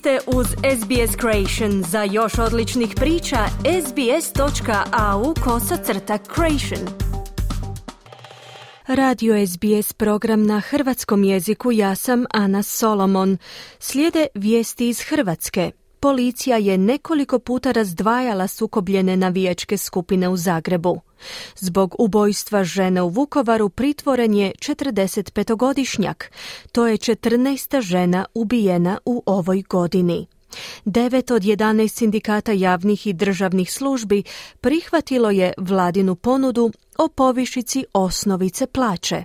ste uz SBS Creation. Za još odličnih priča, sbs.au kosacrta creation. Radio SBS program na hrvatskom jeziku ja sam Ana Solomon. Slijede vijesti iz Hrvatske. Policija je nekoliko puta razdvajala sukobljene navijačke skupine u Zagrebu. Zbog ubojstva žene u Vukovaru pritvoren je 45-godišnjak. To je 14. žena ubijena u ovoj godini. Devet od 11 sindikata javnih i državnih službi prihvatilo je vladinu ponudu o povišici osnovice plaće.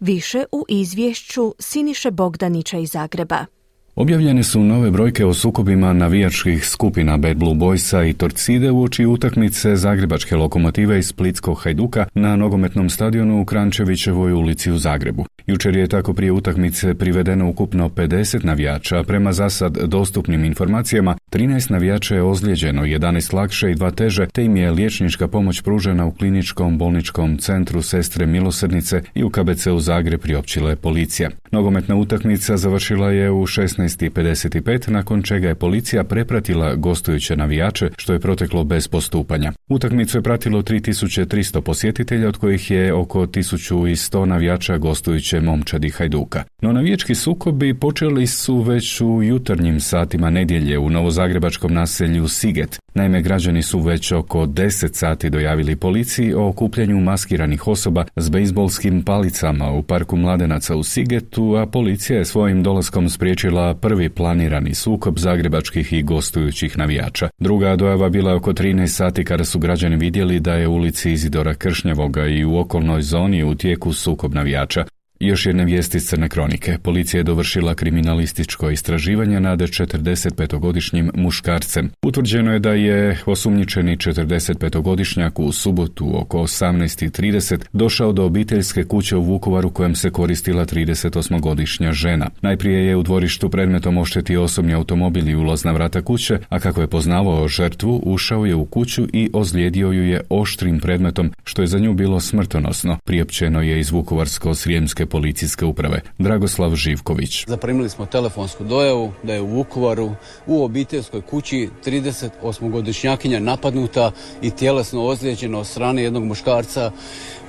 Više u izvješću Siniše Bogdanića iz Zagreba. Objavljene su nove brojke o sukobima navijačkih skupina Bad Blue Boysa i Torcide uoči utakmice Zagrebačke lokomotive iz Splitskog Hajduka na nogometnom stadionu u Krančevićevoj ulici u Zagrebu. Jučer je tako prije utakmice privedeno ukupno 50 navijača, prema zasad dostupnim informacijama 13 navijača je ozlijeđeno, 11 lakše i dva teže, te im je liječnička pomoć pružena u kliničkom bolničkom centru Sestre Milosrdnice i u KBC u Zagreb priopćila je policija. Nogometna utakmica završila je u 16.55, nakon čega je policija prepratila gostujuće navijače, što je proteklo bez postupanja. Utakmicu je pratilo 3300 posjetitelja, od kojih je oko 1100 navijača gostujuće momčadi Hajduka. No navijački sukobi počeli su već u jutarnjim satima nedjelje u novozagrebačkom naselju Siget. Naime, građani su već oko 10 sati dojavili policiji o okupljanju maskiranih osoba s bejsbolskim palicama u parku Mladenaca u Sigetu, a policija je svojim dolaskom spriječila prvi planirani sukob zagrebačkih i gostujućih navijača. Druga dojava bila je oko 13 sati kada su građani vidjeli da je u ulici Izidora Kršnjavoga i u okolnoj zoni u tijeku sukob navijača. Još jedne vijesti iz Crne kronike. Policija je dovršila kriminalističko istraživanje nad 45-godišnjim muškarcem. Utvrđeno je da je osumnjičeni 45-godišnjak u subotu oko 18.30 došao do obiteljske kuće u Vukovaru kojem se koristila 38-godišnja žena. Najprije je u dvorištu predmetom oštetio osobni automobil i ulazna vrata kuće, a kako je poznavao žrtvu, ušao je u kuću i ozlijedio ju je oštrim predmetom, što je za nju bilo smrtonosno. Priopćeno je iz Vukovarsko-Srijemske policijske uprave. Dragoslav Živković. Zaprimili smo telefonsku dojavu da je u Vukovaru u obiteljskoj kući 38-godišnjakinja napadnuta i tjelesno ozlijeđena od strane jednog muškarca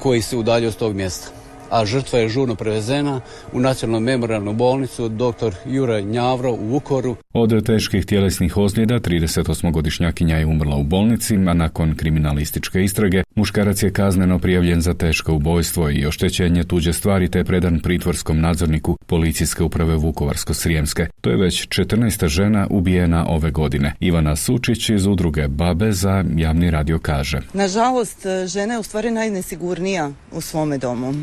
koji se udaljio s tog mjesta a žrtva je žurno prevezena u nacionalnu memorialnu bolnicu dr. Jura Njavro u Vukoru. Od teških tjelesnih ozljeda 38-godišnjakinja je umrla u bolnici, a nakon kriminalističke istrage muškarac je kazneno prijavljen za teško ubojstvo i oštećenje tuđe stvari te predan pritvorskom nadzorniku policijske uprave Vukovarsko-Srijemske. To je već 14. žena ubijena ove godine. Ivana Sučić iz udruge Babe za javni radio kaže. Nažalost, žena je u stvari najnesigurnija u svome domu.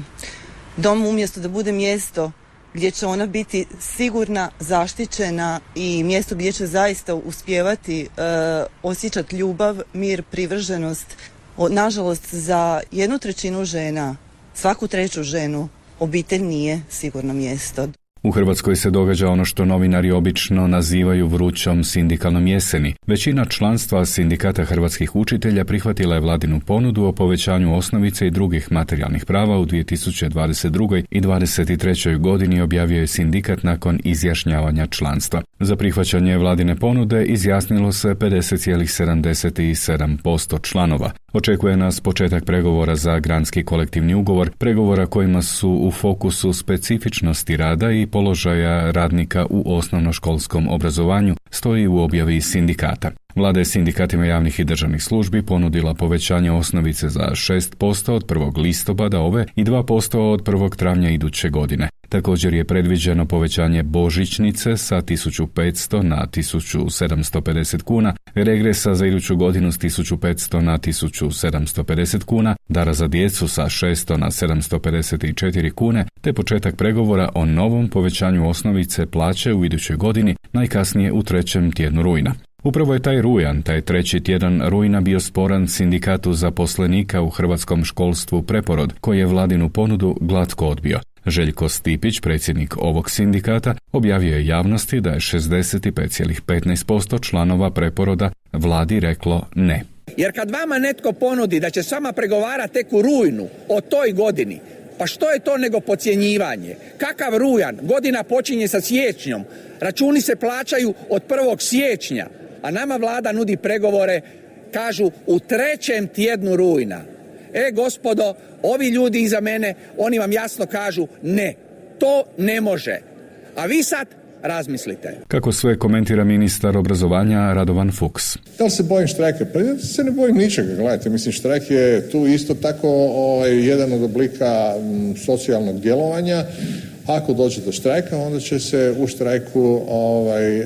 Dom umjesto da bude mjesto gdje će ona biti sigurna, zaštićena i mjesto gdje će zaista uspjevati e, osjećati ljubav, mir, privrženost. nažalost, za jednu trećinu žena, svaku treću ženu, obitelj nije sigurno mjesto. U Hrvatskoj se događa ono što novinari obično nazivaju vrućom sindikalnom jeseni. Većina članstva sindikata hrvatskih učitelja prihvatila je vladinu ponudu o povećanju osnovice i drugih materijalnih prava u 2022. i 2023. godini objavio je sindikat nakon izjašnjavanja članstva. Za prihvaćanje vladine ponude izjasnilo se 50,77% članova. Očekuje nas početak pregovora za granski kolektivni ugovor, pregovora kojima su u fokusu specifičnosti rada i položaja radnika u osnovnoškolskom obrazovanju, stoji u objavi sindikata. Vlada je sindikatima javnih i državnih službi ponudila povećanje osnovice za 6% od 1. listopada ove i 2% od 1. travnja iduće godine. Također je predviđeno povećanje božićnice sa 1500 na 1750 kuna, regresa za iduću godinu s 1500 na 1750 kuna, dara za djecu sa 600 na 754 kune, te početak pregovora o novom povećanju osnovice plaće u idućoj godini, najkasnije u trećem tjednu rujna. Upravo je taj rujan, taj treći tjedan rujna bio sporan sindikatu zaposlenika u hrvatskom školstvu Preporod, koji je vladinu ponudu glatko odbio. Željko Stipić, predsjednik ovog sindikata, objavio je javnosti da je 65,15% članova preporoda vladi reklo ne. Jer kad vama netko ponudi da će s vama pregovarati tek u rujnu o toj godini, Pa što je to nego pocjenjivanje? Kakav rujan? Godina počinje sa siječnjom. Računi se plaćaju od 1. siječnja, a nama vlada nudi pregovore, kažu, u trećem tjednu rujna. E, gospodo, ovi ljudi iza mene, oni vam jasno kažu ne, to ne može. A vi sad razmislite. Kako sve komentira ministar obrazovanja Radovan Fuchs. Da li se bojim štrajka? Pa ja se ne bojim ničega, gledajte, mislim štrajk je tu isto tako ovaj, jedan od oblika socijalnog djelovanja. Ako dođe do štrajka, onda će se u štrajku ovaj, e,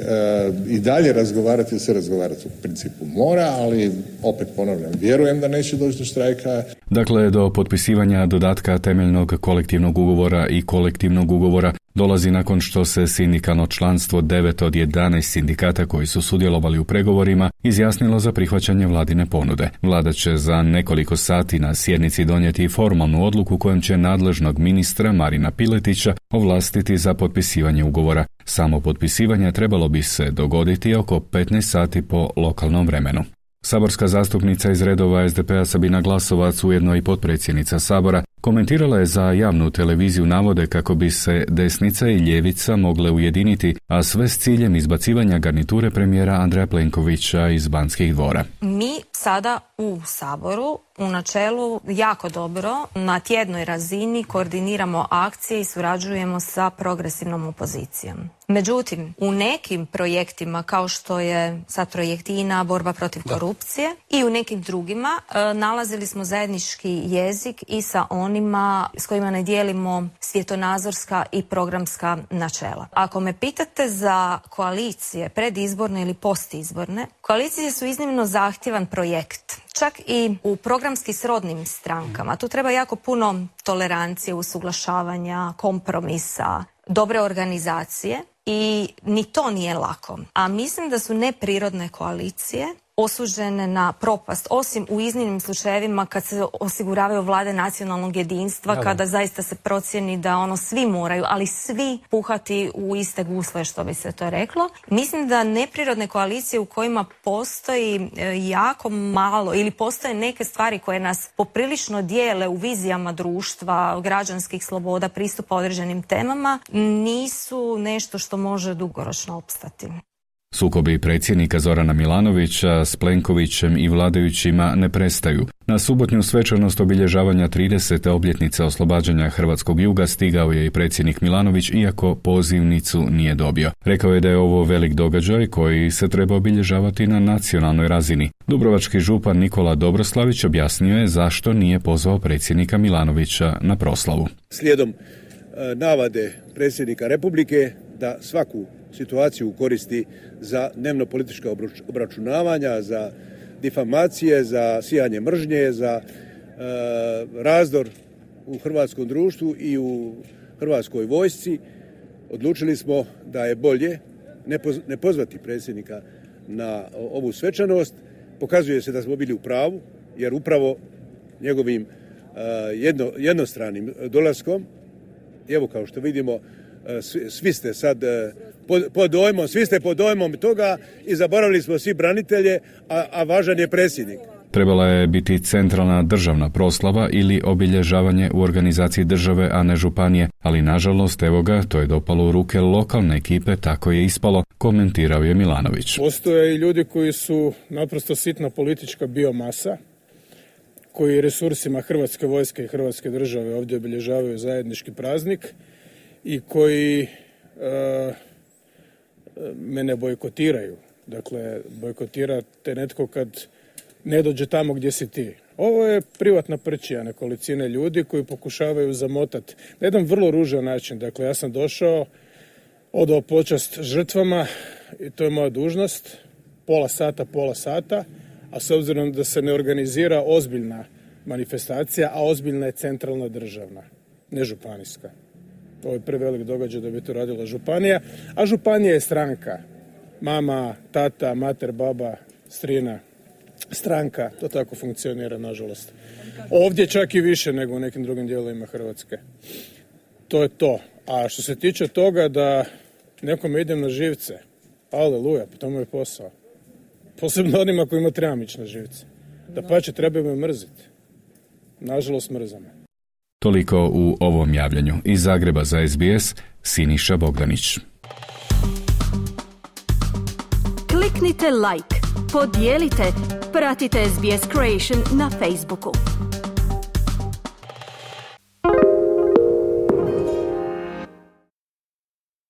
i dalje razgovarati, se razgovarati u principu mora, ali opet ponavljam, vjerujem da neće doći do štrajka. Dakle, do potpisivanja dodatka temeljnog kolektivnog ugovora i kolektivnog ugovora dolazi nakon što se sindikalno članstvo 9 od 11 sindikata koji su sudjelovali u pregovorima izjasnilo za prihvaćanje vladine ponude. Vlada će za nekoliko sati na sjednici donijeti formalnu odluku kojom će nadležnog ministra Marina Piletića ovlastiti za potpisivanje ugovora. Samo potpisivanje trebalo bi se dogoditi oko 15 sati po lokalnom vremenu. Saborska zastupnica iz redova SDP-a Sabina Glasovac, ujedno i potpredsjednica Sabora, Komentirala je za javnu televiziju navode kako bi se desnica i ljevica mogle ujediniti, a sve s ciljem izbacivanja garniture premijera Andreja Plenkovića iz Banskih dvora. Mi sada u Saboru u načelu jako dobro na tjednoj razini koordiniramo akcije i surađujemo sa progresivnom opozicijom. Međutim, u nekim projektima kao što je sad projektina, borba protiv korupcije i u nekim drugima e, nalazili smo zajednički jezik i sa onima s kojima ne dijelimo svjetonazorska i programska načela. Ako me pitate za koalicije, predizborne ili postizborne, koalicije su iznimno zahtjevan projekt čak i u programski srodnim strankama. Tu treba jako puno tolerancije, usuglašavanja, kompromisa, dobre organizacije i ni to nije lako. A mislim da su neprirodne koalicije osuđene na propast, osim u iznimnim slučajevima kad se osiguravaju vlade nacionalnog jedinstva, kada zaista se procjeni da ono svi moraju, ali svi puhati u iste gusle, što bi se to reklo. Mislim da neprirodne koalicije u kojima postoji e, jako malo ili postoje neke stvari koje nas poprilično dijele u vizijama društva, građanskih sloboda, pristupa određenim temama, nisu nešto što može dugoročno opstati. Sukobi predsjednika Zorana Milanovića s Plenkovićem i vladajućima ne prestaju. Na subotnju svečanost obilježavanja 30. obljetnice oslobađanja Hrvatskog juga stigao je i predsjednik Milanović, iako pozivnicu nije dobio. Rekao je da je ovo velik događaj koji se treba obilježavati na nacionalnoj razini. Dubrovački župan Nikola Dobroslavić objasnio je zašto nije pozvao predsjednika Milanovića na proslavu. Slijedom e, navade predsjednika Republike da svaku situaciju koristi za dnevno politička obračunavanja, za difamacije, za sijanje mržnje, za e, razdor u hrvatskom društvu i u hrvatskoj vojsci. Odlučili smo da je bolje ne pozvati predsjednika na ovu svečanost. Pokazuje se da smo bili u pravu, jer upravo njegovim e, jedno, jednostranim dolaskom, evo kao što vidimo, e, svi ste sad pod, dojmom, svi ste pod dojmom toga i zaboravili smo svi branitelje, a, a važan je predsjednik. Trebala je biti centralna državna proslava ili obilježavanje u organizaciji države, a ne županije, ali nažalost, evo ga, to je dopalo u ruke lokalne ekipe, tako je ispalo, komentirao je Milanović. Postoje i ljudi koji su naprosto sitna politička biomasa, koji resursima Hrvatske vojske i Hrvatske države ovdje obilježavaju zajednički praznik i koji e, mene bojkotiraju. Dakle, bojkotirate netko kad ne dođe tamo gdje si ti. Ovo je privatna prčija nekolicine ljudi koji pokušavaju zamotati na jedan vrlo ružan način. Dakle, ja sam došao, odao počast žrtvama i to je moja dužnost. Pola sata, pola sata, a s obzirom da se ne organizira ozbiljna manifestacija, a ozbiljna je centralna državna, ne županijska. Ovo je prevelik događaj da bi to radila županija, a županija je stranka. Mama, tata, mater, baba, strina, stranka, to tako funkcionira, nažalost. Ovdje čak i više nego u nekim drugim dijelovima Hrvatske. To je to. A što se tiče toga da nekome idem na živce, aleluja, pa to mu je posao. Posebno onima kojima trebam ići živce. Da pa će treba me mrziti. Nažalost mrzame. Toliko u ovom javljanju. Iz Zagreba za SBS, Siniša Bogdanić. Kliknite like, podijelite, pratite SBS Creation na Facebooku.